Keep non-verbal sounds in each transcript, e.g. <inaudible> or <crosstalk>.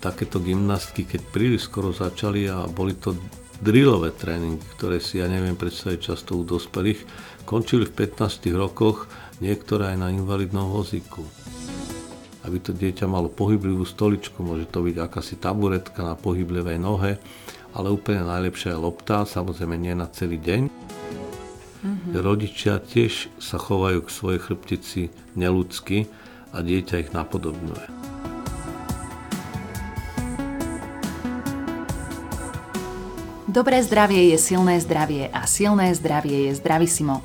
takéto gymnastky, keď príliš skoro začali a boli to drillové tréningy, ktoré si ja neviem predstaviť často u dospelých, končili v 15 rokoch, niektoré aj na invalidnom vozíku. Aby to dieťa malo pohyblivú stoličku, môže to byť akási taburetka na pohyblivej nohe, ale úplne najlepšia je lopta, samozrejme nie na celý deň. Mm-hmm. Rodičia tiež sa chovajú k svojej chrbtici neludsky a dieťa ich napodobňuje. Dobré zdravie je silné zdravie a silné zdravie je zdravisimo.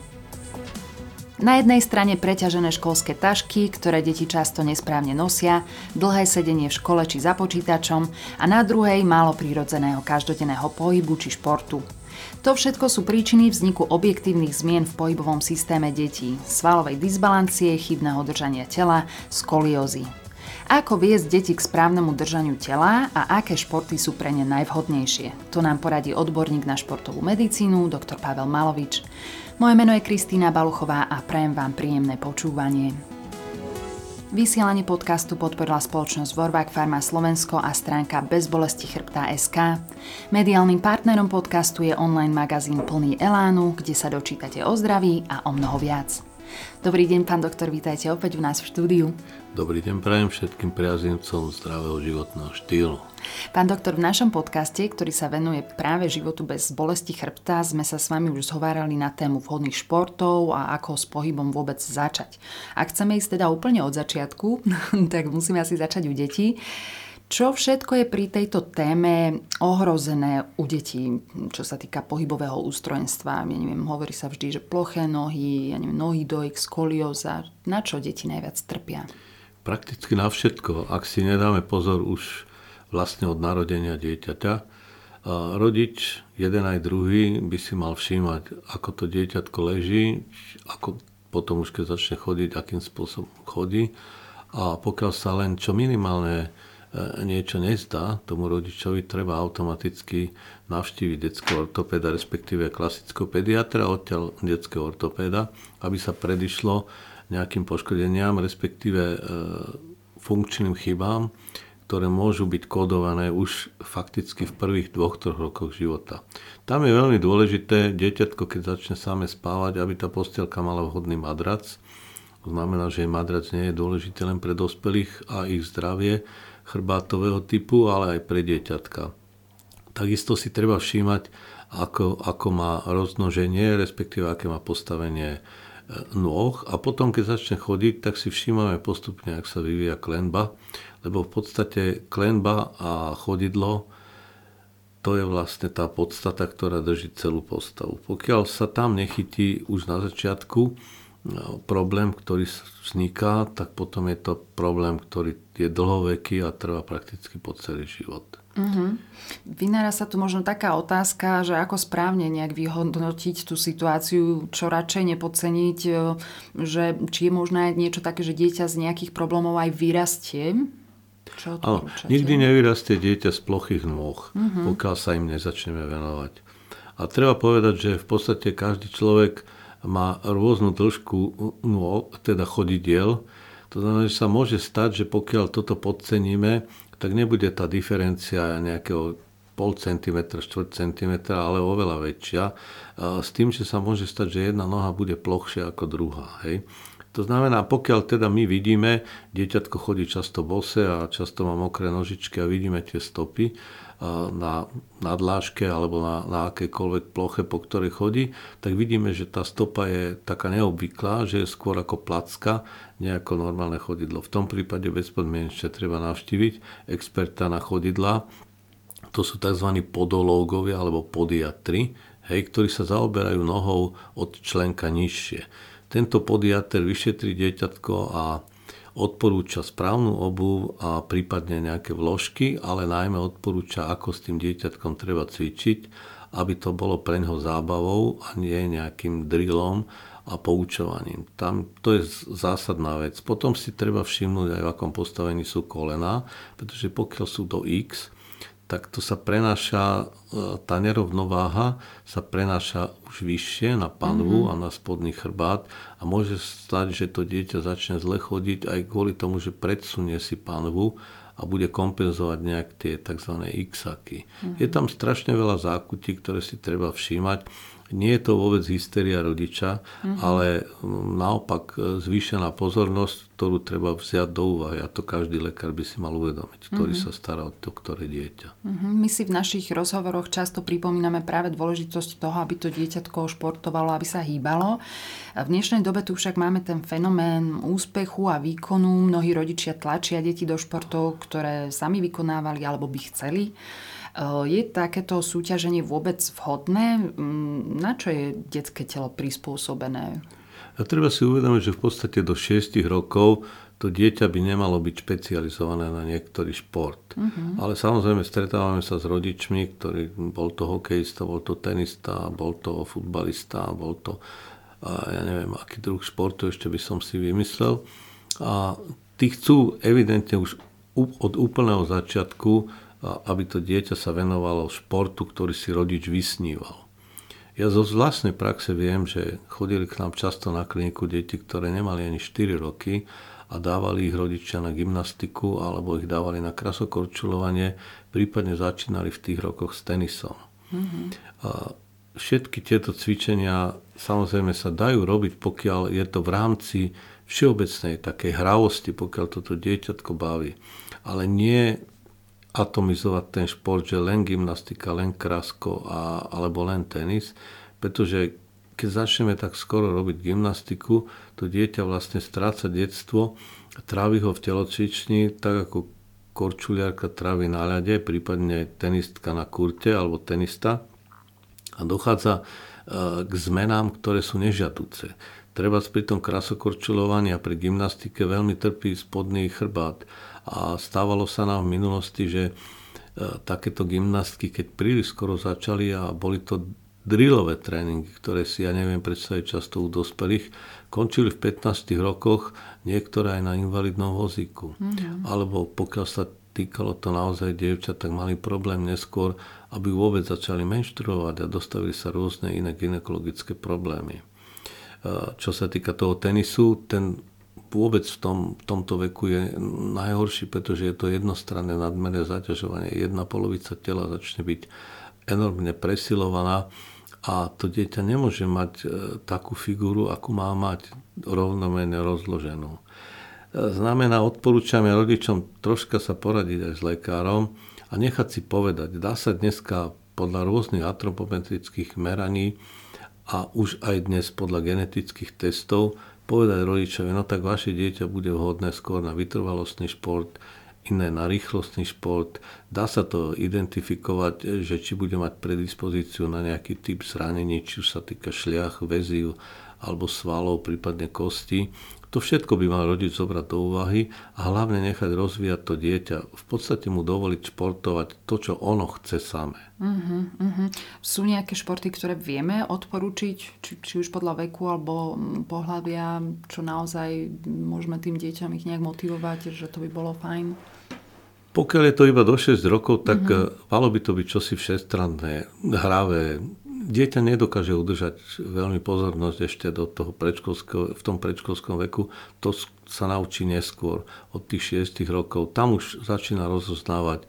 Na jednej strane preťažené školské tašky, ktoré deti často nesprávne nosia, dlhé sedenie v škole či za počítačom a na druhej málo prírodzeného každodenného pohybu či športu. To všetko sú príčiny vzniku objektívnych zmien v pohybovom systéme detí, svalovej disbalancie, chybného držania tela, skoliózy. Ako viesť deti k správnemu držaniu tela a aké športy sú pre ne najvhodnejšie? To nám poradí odborník na športovú medicínu, dr. Pavel Malovič. Moje meno je Kristýna Baluchová a prajem vám príjemné počúvanie. Vysielanie podcastu podporila spoločnosť Vorvák Pharma Slovensko a stránka Bezbolesti chrbtá SK. Mediálnym partnerom podcastu je online magazín plný Elánu, kde sa dočítate o zdraví a o mnoho viac. Dobrý deň, pán doktor, vítajte opäť u nás v štúdiu. Dobrý deň, prajem všetkým priaznivcom zdravého životného štýlu. Pán doktor, v našom podcaste, ktorý sa venuje práve životu bez bolesti chrbta, sme sa s vami už zhovárali na tému vhodných športov a ako s pohybom vôbec začať. Ak chceme ísť teda úplne od začiatku, <laughs> tak musíme asi začať u detí. Čo všetko je pri tejto téme ohrozené u detí, čo sa týka pohybového ústrojenstva? Ja neviem, hovorí sa vždy, že ploché nohy, ja neviem, nohy dojk, skolióza. Na čo deti najviac trpia? Prakticky na všetko. Ak si nedáme pozor už vlastne od narodenia dieťaťa, rodič, jeden aj druhý, by si mal všímať, ako to dieťatko leží, ako potom už keď začne chodiť, akým spôsobom chodí. A pokiaľ sa len čo minimálne niečo nezdá tomu rodičovi, treba automaticky navštíviť detského ortopéda, respektíve klasického pediatra, odtiaľ detského ortopéda, aby sa predišlo nejakým poškodeniam, respektíve e, funkčným chybám, ktoré môžu byť kódované už fakticky v prvých dvoch, troch rokoch života. Tam je veľmi dôležité, dieťatko, keď začne same spávať, aby tá postielka mala vhodný madrac. To znamená, že madrac nie je dôležité len pre dospelých a ich zdravie, chrbátového typu, ale aj pre dieťatka. Takisto si treba všímať, ako, ako má rozmnoženie, respektíve aké má postavenie e, nôh a potom, keď začne chodiť, tak si všímame postupne, ak sa vyvíja klenba, lebo v podstate klenba a chodidlo to je vlastne tá podstata, ktorá drží celú postavu. Pokiaľ sa tam nechytí už na začiatku, problém, ktorý vzniká, tak potom je to problém, ktorý je dlhoveký a trvá prakticky po celý život. Uh-huh. Vynára sa tu možno taká otázka, že ako správne nejak vyhodnotiť tú situáciu, čo radšej nepodceniť, e, že či je možné niečo také, že dieťa z nejakých problémov aj vyrastie? Čo Áno, nikdy nevyrastie dieťa z plochých nôh, uh-huh. pokiaľ sa im nezačneme venovať. A treba povedať, že v podstate každý človek má rôznu dĺžku no, teda chodidiel. To znamená, že sa môže stať, že pokiaľ toto podceníme, tak nebude tá diferencia nejakého pol centimetra, štvrt centimetra, ale oveľa väčšia. S tým, že sa môže stať, že jedna noha bude plochšia ako druhá. Hej. To znamená, pokiaľ teda my vidíme, dieťatko chodí často bose a často má mokré nožičky a vidíme tie stopy, na, na dláške alebo na, na akékoľvek ploche, po ktorej chodí, tak vidíme, že tá stopa je taká neobvyklá, že je skôr ako placka, nejako normálne chodidlo. V tom prípade bezpodmienečne treba navštíviť experta na chodidla. To sú tzv. podológovia alebo podiatri, hej, ktorí sa zaoberajú nohou od členka nižšie. Tento podiatr vyšetrí dieťatko a odporúča správnu obu a prípadne nejaké vložky, ale najmä odporúča, ako s tým dieťatkom treba cvičiť, aby to bolo pre neho zábavou a nie nejakým drillom a poučovaním. Tam to je zásadná vec. Potom si treba všimnúť aj v akom postavení sú kolená, pretože pokiaľ sú do X, tak to sa prenáša, e, tá nerovnováha sa prenáša už vyššie na panvu mm-hmm. a na spodný chrbát a môže stať, že to dieťa začne zle chodiť aj kvôli tomu, že predsunie si panvu a bude kompenzovať nejak tie tzv. x-aky. Mm-hmm. Je tam strašne veľa zákutí, ktoré si treba všímať nie je to vôbec hysteria rodiča, mm-hmm. ale mm, naopak e, zvýšená pozornosť, ktorú treba vziať do úvahy. A to každý lekár by si mal uvedomiť, ktorý mm-hmm. sa stará o to, ktoré dieťa. Mm-hmm. My si v našich rozhovoroch často pripomíname práve dôležitosť toho, aby to dieťatko športovalo, aby sa hýbalo. V dnešnej dobe tu však máme ten fenomén úspechu a výkonu. Mnohí rodičia tlačia deti do športov, ktoré sami vykonávali alebo by chceli. Eh, je takéto súťaženie vôbec vhodné? Mm, na čo je detské telo prispôsobené? A treba si uvedomiť, že v podstate do 6 rokov to dieťa by nemalo byť špecializované na niektorý šport. Uh-huh. Ale samozrejme stretávame sa s rodičmi, ktorý bol to hokejista, bol to tenista, bol to futbalista, bol to ja neviem, aký druh športu ešte by som si vymyslel. A tí chcú evidentne už od úplného začiatku aby to dieťa sa venovalo športu, ktorý si rodič vysníval. Ja zo vlastnej praxe viem, že chodili k nám často na kliniku deti, ktoré nemali ani 4 roky a dávali ich rodičia na gymnastiku alebo ich dávali na krasokorčulovanie, prípadne začínali v tých rokoch s tenisom. Mm-hmm. A všetky tieto cvičenia samozrejme sa dajú robiť, pokiaľ je to v rámci všeobecnej takej hravosti, pokiaľ toto dieťatko baví. Ale nie atomizovať ten šport, že len gymnastika, len krasko a, alebo len tenis, pretože keď začneme tak skoro robiť gymnastiku, to dieťa vlastne stráca detstvo, trávi ho v telocvični, tak ako korčuliarka trávi na ľade, prípadne tenistka na kurte alebo tenista a dochádza e, k zmenám, ktoré sú nežiaduce. Treba pri tom krasokorčulovaní a pri gymnastike veľmi trpí spodný chrbát a stávalo sa nám v minulosti, že e, takéto gymnastky, keď príliš skoro začali a boli to drillové tréningy, ktoré si ja neviem predstaviť často u dospelých, končili v 15 rokoch, niektoré aj na invalidnom vozíku. Mm-hmm. Alebo pokiaľ sa týkalo to naozaj dievčat, tak mali problém neskôr, aby vôbec začali menštruovať a dostavili sa rôzne iné gynekologické problémy. E, čo sa týka toho tenisu, ten vôbec v, tom, v tomto veku je najhorší, pretože je to jednostranné nadmerné zaťažovanie. Jedna polovica tela začne byť enormne presilovaná a to dieťa nemôže mať e, takú figúru, akú má mať rovnomerne rozloženú. E, znamená, odporúčame rodičom troška sa poradiť aj s lekárom a nechať si povedať. Dá sa dneska podľa rôznych antropometrických meraní a už aj dnes podľa genetických testov povedať rodičovi, no tak vaše dieťa bude vhodné skôr na vytrvalostný šport, iné na rýchlostný šport. Dá sa to identifikovať, že či bude mať predispozíciu na nejaký typ zranení, či už sa týka šliach, väziu alebo svalov, prípadne kosti. To všetko by mal rodič zobrať do úvahy a hlavne nechať rozvíjať to dieťa. V podstate mu dovoliť športovať to, čo ono chce samé. Uh-huh, uh-huh. Sú nejaké športy, ktoré vieme odporúčiť, či, či už podľa veku alebo pohľavia, čo naozaj môžeme tým deťom ich nejak motivovať, že to by bolo fajn? Pokiaľ je to iba do 6 rokov, tak uh-huh. malo by to byť čosi všestranné, hravé, dieťa nedokáže udržať veľmi pozornosť ešte do toho predškolského, v tom predškolskom veku, to sa naučí neskôr, od tých 6 rokov. Tam už začína rozoznávať,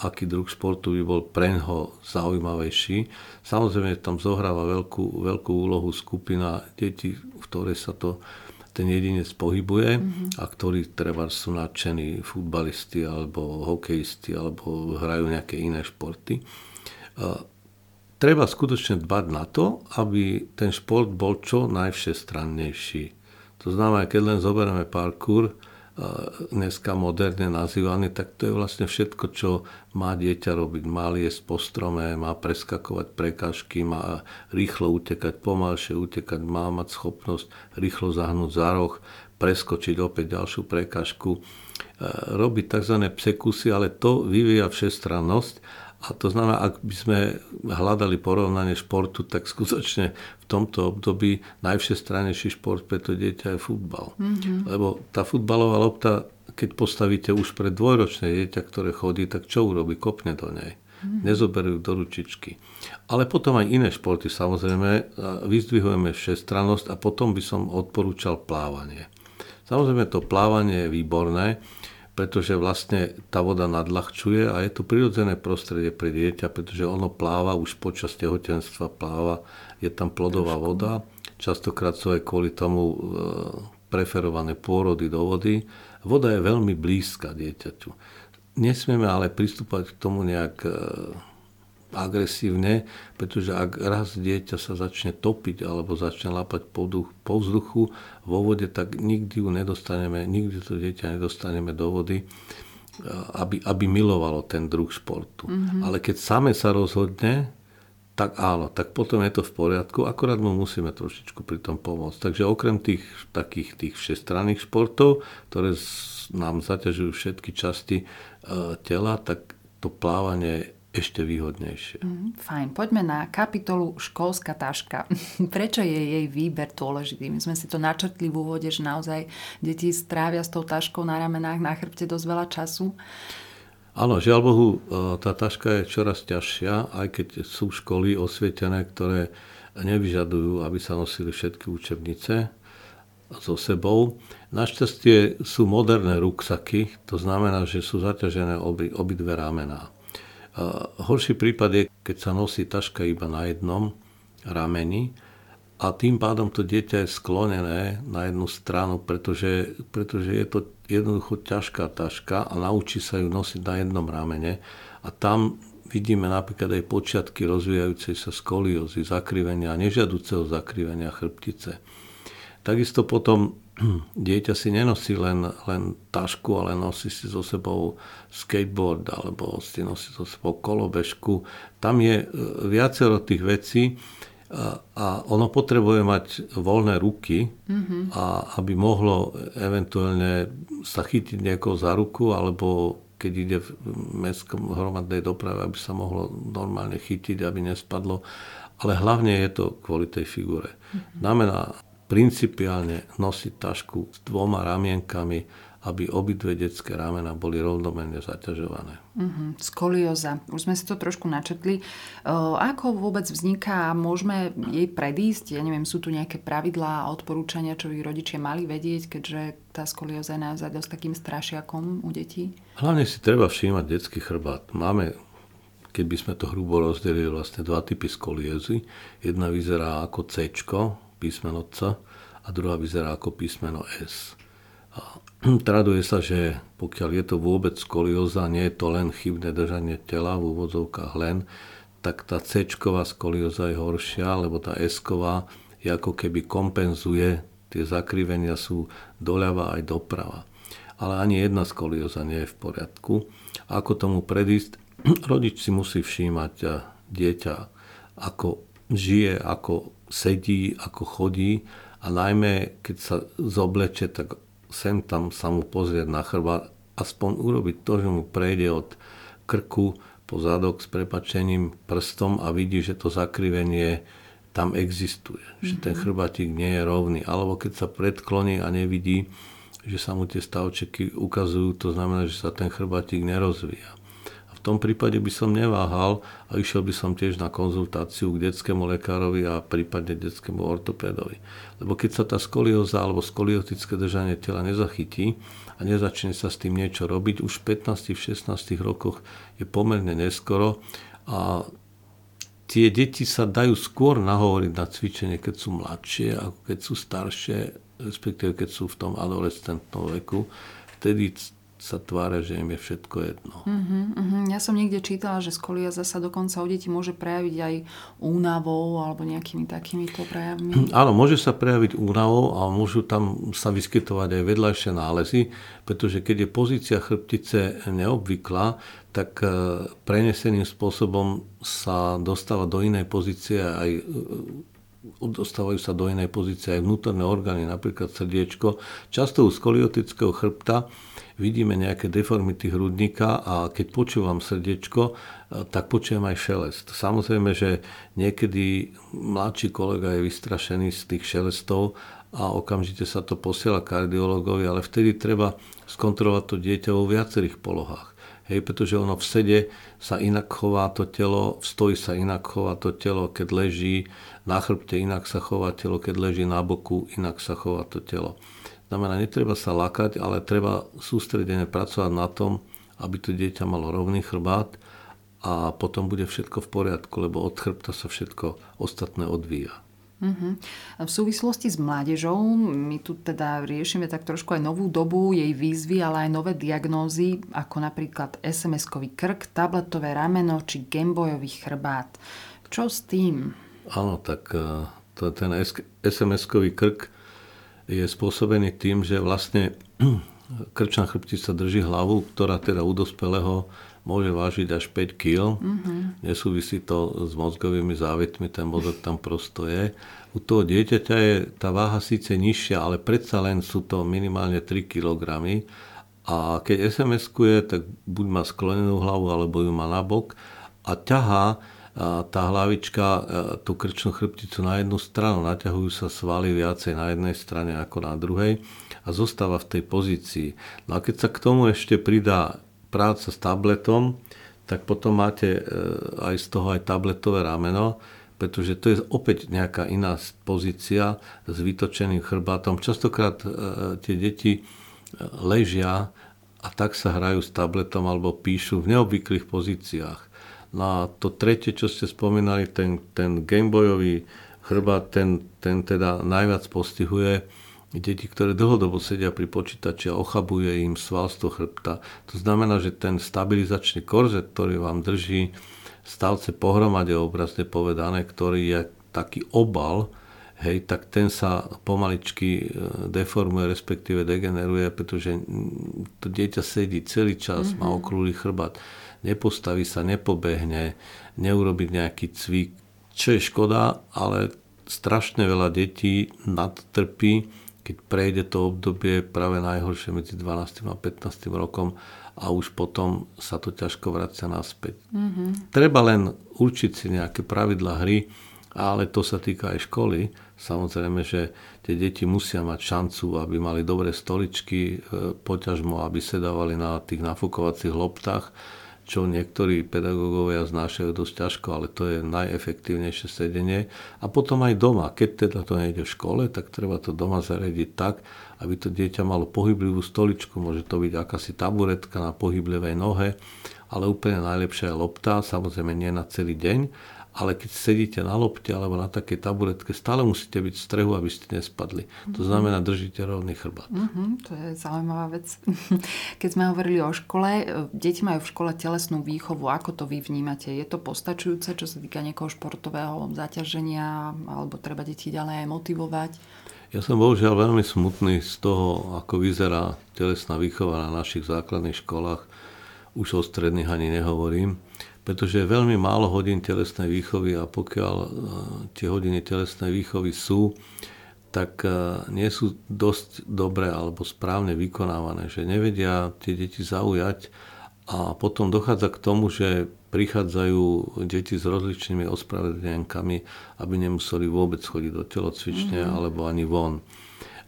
aký druh športu by bol pre ňoho zaujímavejší. Samozrejme, tam zohráva veľkú, veľkú úlohu skupina detí, v ktorej sa to ten jedinec pohybuje mm-hmm. a ktorí treba sú nadšení futbalisti alebo hokejisti alebo hrajú nejaké iné športy treba skutočne dbať na to, aby ten šport bol čo najvšestrannejší. To znamená, keď len zoberieme parkour, dneska moderne nazývaný, tak to je vlastne všetko, čo má dieťa robiť. Má liesť po strome, má preskakovať prekážky, má rýchlo utekať, pomalšie utekať, má mať schopnosť rýchlo zahnúť za roh, preskočiť opäť ďalšiu prekážku, robiť tzv. psekusy, ale to vyvíja všestrannosť a to znamená, ak by sme hľadali porovnanie športu, tak skutočne v tomto období najvšestranejší šport pre to dieťa je futbal. Mm-hmm. Lebo tá futbalová lopta, keď postavíte už pre dvojročné dieťa, ktoré chodí, tak čo urobí? Kopne do nej. Mm-hmm. Nezoberú do ručičky. Ale potom aj iné športy, samozrejme, vyzdvihujeme všestrannosť a potom by som odporúčal plávanie. Samozrejme, to plávanie je výborné, pretože vlastne tá voda nadľahčuje a je to prirodzené prostredie pre dieťa, pretože ono pláva už počas tehotenstva, pláva, je tam plodová voda, častokrát sú aj kvôli tomu e, preferované pôrody do vody. Voda je veľmi blízka dieťaťu. Nesmieme ale pristúpať k tomu nejak e, agresívne, pretože ak raz dieťa sa začne topiť alebo začne lapať po, duch, po vzduchu vo vode, tak nikdy ju nedostaneme, nikdy to dieťa nedostaneme do vody, aby, aby milovalo ten druh športu. Mm-hmm. Ale keď same sa rozhodne, tak áno, tak potom je to v poriadku, akorát mu musíme trošičku pri tom pomôcť. Takže okrem tých takých tých všestranných športov, ktoré nám zaťažujú všetky časti e, tela, tak to plávanie ešte výhodnejšie. Mm, fajn, poďme na kapitolu školská taška. <laughs> Prečo je jej výber dôležitý? My sme si to načrtli v úvode, že naozaj deti strávia s tou taškou na ramenách, na chrbte dosť veľa času. Áno, žiaľ Bohu, e, tá taška je čoraz ťažšia, aj keď sú školy osvietené, ktoré nevyžadujú, aby sa nosili všetky učebnice so sebou. Našťastie sú moderné ruksaky, to znamená, že sú zaťažené obi, obidve ramená. Horší prípad je, keď sa nosí taška iba na jednom rameni a tým pádom to dieťa je sklonené na jednu stranu, pretože, pretože je to jednoducho ťažká taška a naučí sa ju nosiť na jednom ramene a tam vidíme napríklad aj počiatky rozvíjajúcej sa skoliózy, zakrivenia, nežiaduceho zakrivenia chrbtice. Takisto potom dieťa si nenosí len, len tašku, ale nosí si so sebou skateboard alebo si nosí so sebou kolobežku. Tam je e, viacero tých vecí a, a ono potrebuje mať voľné ruky, mm-hmm. a aby mohlo eventuálne sa chytiť niekoho za ruku alebo keď ide v mestskom hromadnej doprave, aby sa mohlo normálne chytiť, aby nespadlo. Ale hlavne je to kvôli tej figure. Mm-hmm. Znamená, principiálne nosiť tašku s dvoma ramienkami, aby obidve detské ramena boli rovnomerne zaťažované. Uh-huh. Skolioza. Už sme si to trošku načetli. Uh, ako vôbec vzniká a môžeme jej predísť? Ja neviem, sú tu nejaké pravidlá a odporúčania, čo by rodičia mali vedieť, keďže tá skolioza je naozaj dosť takým strašiakom u detí? Hlavne si treba všímať detský chrbát. Máme keby sme to hrubo rozdelili, vlastne dva typy skoliozy. Jedna vyzerá ako C, písmeno C a druhá vyzerá ako písmeno S. A <clears throat> traduje sa, že pokiaľ je to vôbec skolioza, nie je to len chybné držanie tela v úvodzovkách len, tak tá C skolioza je horšia, lebo tá S je ako keby kompenzuje, tie zakrivenia sú doľava aj doprava. Ale ani jedna skolioza nie je v poriadku. Ako tomu predísť? <clears throat> Rodič si musí všímať dieťa, ako žije, ako sedí, ako chodí a najmä keď sa zobleče, tak sem tam sa mu pozrieť na chrba, aspoň urobiť to, že mu prejde od krku po zadok s prepačením prstom a vidí, že to zakrivenie tam existuje, mm-hmm. že ten mhm. chrbatík nie je rovný. Alebo keď sa predkloní a nevidí, že sa mu tie stavčeky ukazujú, to znamená, že sa ten chrbatík nerozvíja tom prípade by som neváhal a išiel by som tiež na konzultáciu k detskému lekárovi a prípadne detskému ortopédovi. Lebo keď sa tá skolioza alebo skoliotické držanie tela nezachytí a nezačne sa s tým niečo robiť, už v 15-16 rokoch je pomerne neskoro a tie deti sa dajú skôr nahovoriť na cvičenie, keď sú mladšie, ako keď sú staršie, respektíve keď sú v tom adolescentnom veku. Vtedy sa tvária, že im je všetko jedno. Uh-huh, uh-huh. Ja som niekde čítala, že skoliaza sa dokonca u detí môže prejaviť aj únavou alebo nejakými takýmito prejavmi. Áno, môže sa prejaviť únavou a môžu tam sa vyskytovať aj vedľajšie nálezy, pretože keď je pozícia chrbtice neobvyklá, tak e, preneseným spôsobom sa dostáva do inej pozície aj e, dostávajú sa do inej pozície aj vnútorné orgány, napríklad srdiečko. Často u skoliotického chrbta vidíme nejaké deformity hrudníka a keď počúvam srdiečko, e, tak počujem aj šelest. Samozrejme, že niekedy mladší kolega je vystrašený z tých šelestov a okamžite sa to posiela kardiologovi, ale vtedy treba skontrolovať to dieťa vo viacerých polohách. Hej, pretože ono v sede sa inak chová to telo, v stoji sa inak chová to telo, keď leží na chrbte, inak sa chová telo, keď leží na boku, inak sa chová to telo. Znamená, netreba sa lakať, ale treba sústredene pracovať na tom, aby to dieťa malo rovný chrbát a potom bude všetko v poriadku, lebo od chrbta sa všetko ostatné odvíja. Uh-huh. V súvislosti s mládežou, my tu teda riešime tak trošku aj novú dobu, jej výzvy, ale aj nové diagnózy, ako napríklad SMS-kový krk, tabletové rameno či gameboyový chrbát. Čo s tým? Áno, tak eh, to, ten SMS-kový krk je spôsobený tým, že vlastne <clears throat> krčná chrbtica drží hlavu, ktorá teda u dospelého môže vážiť až 5 kg. Mm-hmm. Nesúvisí to s mozgovými závetmi, ten mozog tam prosto je. U toho dieťaťa je tá váha síce nižšia, ale predsa len sú to minimálne 3 kg. A keď SMS-kuje, tak buď má sklonenú hlavu, alebo ju má nabok a ťahá tá hlavička, e, tú krčnú chrbticu na jednu stranu, naťahujú sa svaly viacej na jednej strane ako na druhej a zostáva v tej pozícii. No a keď sa k tomu ešte pridá práca s tabletom, tak potom máte e, aj z toho aj tabletové rameno, pretože to je opäť nejaká iná pozícia s vytočeným chrbátom. Častokrát e, tie deti ležia a tak sa hrajú s tabletom alebo píšu v neobvyklých pozíciách. A to tretie, čo ste spomínali, ten, ten Gameboyový chrbát, ten, ten teda najviac postihuje deti, ktoré dlhodobo sedia pri počítači a ochabuje im svalstvo chrbta. To znamená, že ten stabilizačný korzet, ktorý vám drží stavce pohromade obrazne povedané, ktorý je taký obal, hej, tak ten sa pomaličky e, deformuje, respektíve degeneruje, pretože to dieťa sedí celý čas, mm-hmm. má mhm. okrúhly chrbát, nepostaví sa, nepobehne, neurobi nejaký cvik, čo je škoda, ale strašne veľa detí nadtrpí keď prejde to obdobie práve najhoršie medzi 12. a 15. rokom a už potom sa to ťažko vracia naspäť. Mm-hmm. Treba len určiť si nejaké pravidla hry, ale to sa týka aj školy. Samozrejme, že tie deti musia mať šancu, aby mali dobré stoličky, e, poťažmo, aby sedávali na tých nafukovacích loptách, čo niektorí pedagógovia znášajú dosť ťažko, ale to je najefektívnejšie sedenie. A potom aj doma. Keď teda to nejde v škole, tak treba to doma zariadiť tak, aby to dieťa malo pohyblivú stoličku. Môže to byť akási taburetka na pohyblivej nohe, ale úplne najlepšia je lopta, samozrejme nie na celý deň, ale keď sedíte na lopte alebo na takej taburetke, stále musíte byť v strehu, aby ste nespadli. Mm-hmm. To mhm. znamená, držíte rovný chrbát. Mm-hmm, to je zaujímavá vec. <laughs> Keď sme hovorili o škole, e, deti majú v škole telesnú výchovu. Ako to vy vnímate? Je to postačujúce, čo sa týka niekoho športového zaťaženia, alebo treba deti ďalej aj motivovať? Ja som bohužiaľ veľmi smutný z toho, ako vyzerá telesná výchova na našich základných školách. Už o stredných ani nehovorím pretože je veľmi málo hodín telesnej výchovy a pokiaľ e, tie hodiny telesnej výchovy sú, tak e, nie sú dosť dobre alebo správne vykonávané, že nevedia tie deti zaujať a potom dochádza k tomu, že prichádzajú deti s rozličnými ospravedlnenkami, aby nemuseli vôbec chodiť do telocvične mm-hmm. alebo ani von.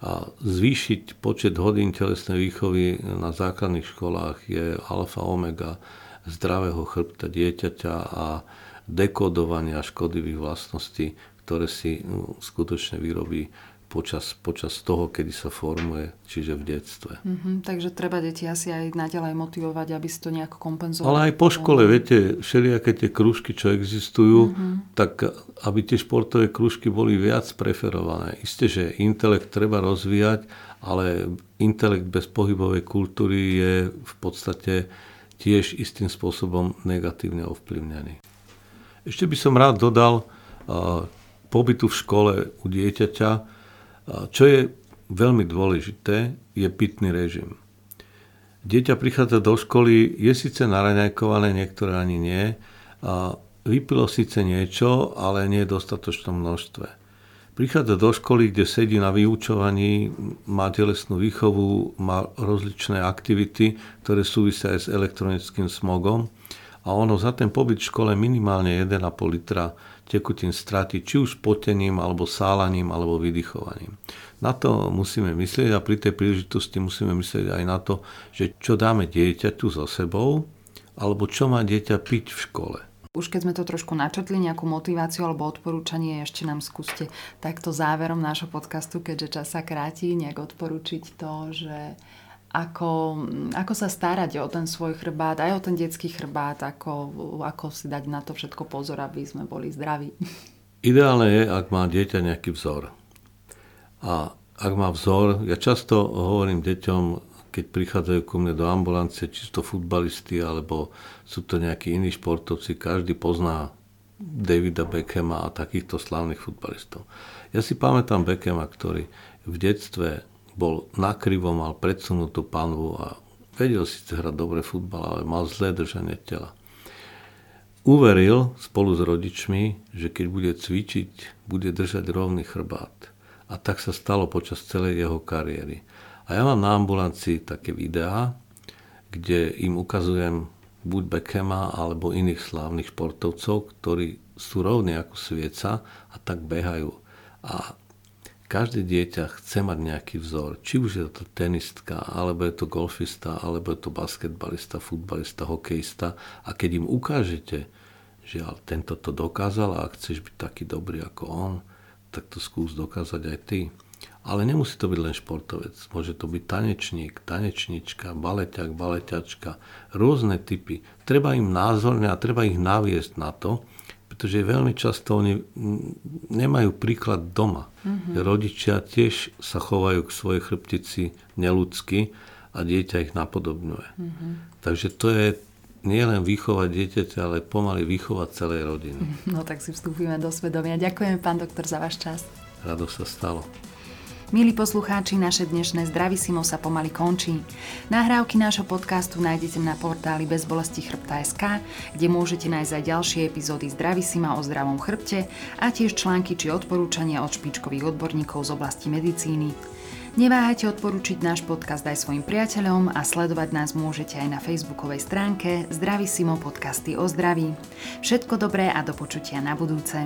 A zvýšiť počet hodín telesnej výchovy na základných školách je alfa omega zdravého chrbta dieťaťa a dekodovania škodlivých vlastností, ktoré si no, skutočne vyrobí počas, počas toho, kedy sa formuje, čiže v detstve. Mm-hmm, takže treba deti asi aj naďalej motivovať, aby si to nejako kompenzovali. Ale aj po škole, viete, všelijaké tie kružky, čo existujú, mm-hmm. tak aby tie športové kružky boli viac preferované. Isté, že intelekt treba rozvíjať, ale intelekt bez pohybovej kultúry je v podstate tiež istým spôsobom negatívne ovplyvnený. Ešte by som rád dodal pobytu v škole u dieťaťa. Čo je veľmi dôležité, je pitný režim. Dieťa prichádza do školy, je síce naraňajkované, niektoré ani nie, vypilo síce niečo, ale nie v dostatočnom množstve prichádza do školy, kde sedí na vyučovaní, má telesnú výchovu, má rozličné aktivity, ktoré súvisia aj s elektronickým smogom a ono za ten pobyt v škole minimálne 1,5 litra tekutín stratí, či už potením, alebo sálaním, alebo vydychovaním. Na to musíme myslieť a pri tej príležitosti musíme myslieť aj na to, že čo dáme dieťaťu za sebou, alebo čo má dieťa piť v škole. Už keď sme to trošku načetli, nejakú motiváciu alebo odporúčanie, ešte nám skúste takto záverom nášho podcastu, keďže čas sa kráti, nejak odporučiť to, že ako, ako sa starať o ten svoj chrbát, aj o ten detský chrbát, ako, ako si dať na to všetko pozor, aby sme boli zdraví. Ideálne je, ak má dieťa nejaký vzor. A ak má vzor, ja často hovorím deťom, keď prichádzajú ku mne do ambulancie, či sú to futbalisti, alebo sú to nejakí iní športovci, každý pozná Davida Beckhama a takýchto slávnych futbalistov. Ja si pamätám Beckhama, ktorý v detstve bol nakrivo, mal predsunutú panvu a vedel si hrať dobre futbal, ale mal zlé držanie tela. Uveril spolu s rodičmi, že keď bude cvičiť, bude držať rovný chrbát. A tak sa stalo počas celej jeho kariéry. A ja mám na ambulancii také videá, kde im ukazujem buď Beckhama alebo iných slávnych športovcov, ktorí sú rovní ako svieca a tak behajú. A každé dieťa chce mať nejaký vzor. Či už je to tenistka, alebo je to golfista, alebo je to basketbalista, futbalista, hokejista. A keď im ukážete, že ale tento to dokázal a chceš byť taký dobrý ako on, tak to skús dokázať aj ty. Ale nemusí to byť len športovec. Môže to byť tanečník, tanečnička, baleťak, baleťačka, rôzne typy. Treba im názorne a treba ich naviesť na to, pretože veľmi často oni nemajú príklad doma. Mm-hmm. Rodičia tiež sa chovajú k svojej chrbtici neludsky a dieťa ich napodobňuje. Mm-hmm. Takže to je nie len vychovať dieťaťa, ale pomaly vychovať celej rodiny. No tak si vstúpime do svedomia. Ďakujeme, pán doktor, za váš čas. Rado sa stalo. Milí poslucháči, naše dnešné Zdravisimo sa pomaly končí. Nahrávky nášho podcastu nájdete na portáli bezbolesti chrbta.sk, kde môžete nájsť aj ďalšie epizódy Zdravisima o zdravom chrbte a tiež články či odporúčania od špičkových odborníkov z oblasti medicíny. Neváhajte odporučiť náš podcast aj svojim priateľom a sledovať nás môžete aj na facebookovej stránke Zdravisimo podcasty o zdraví. Všetko dobré a do počutia na budúce.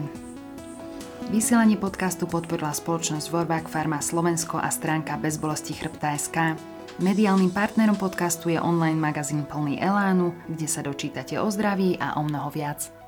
Vysielanie podcastu podporila spoločnosť Vorbák Pharma Slovensko a stránka bezbolesti chrbta.sk. Mediálnym partnerom podcastu je online magazín plný Elánu, kde sa dočítate o zdraví a o mnoho viac.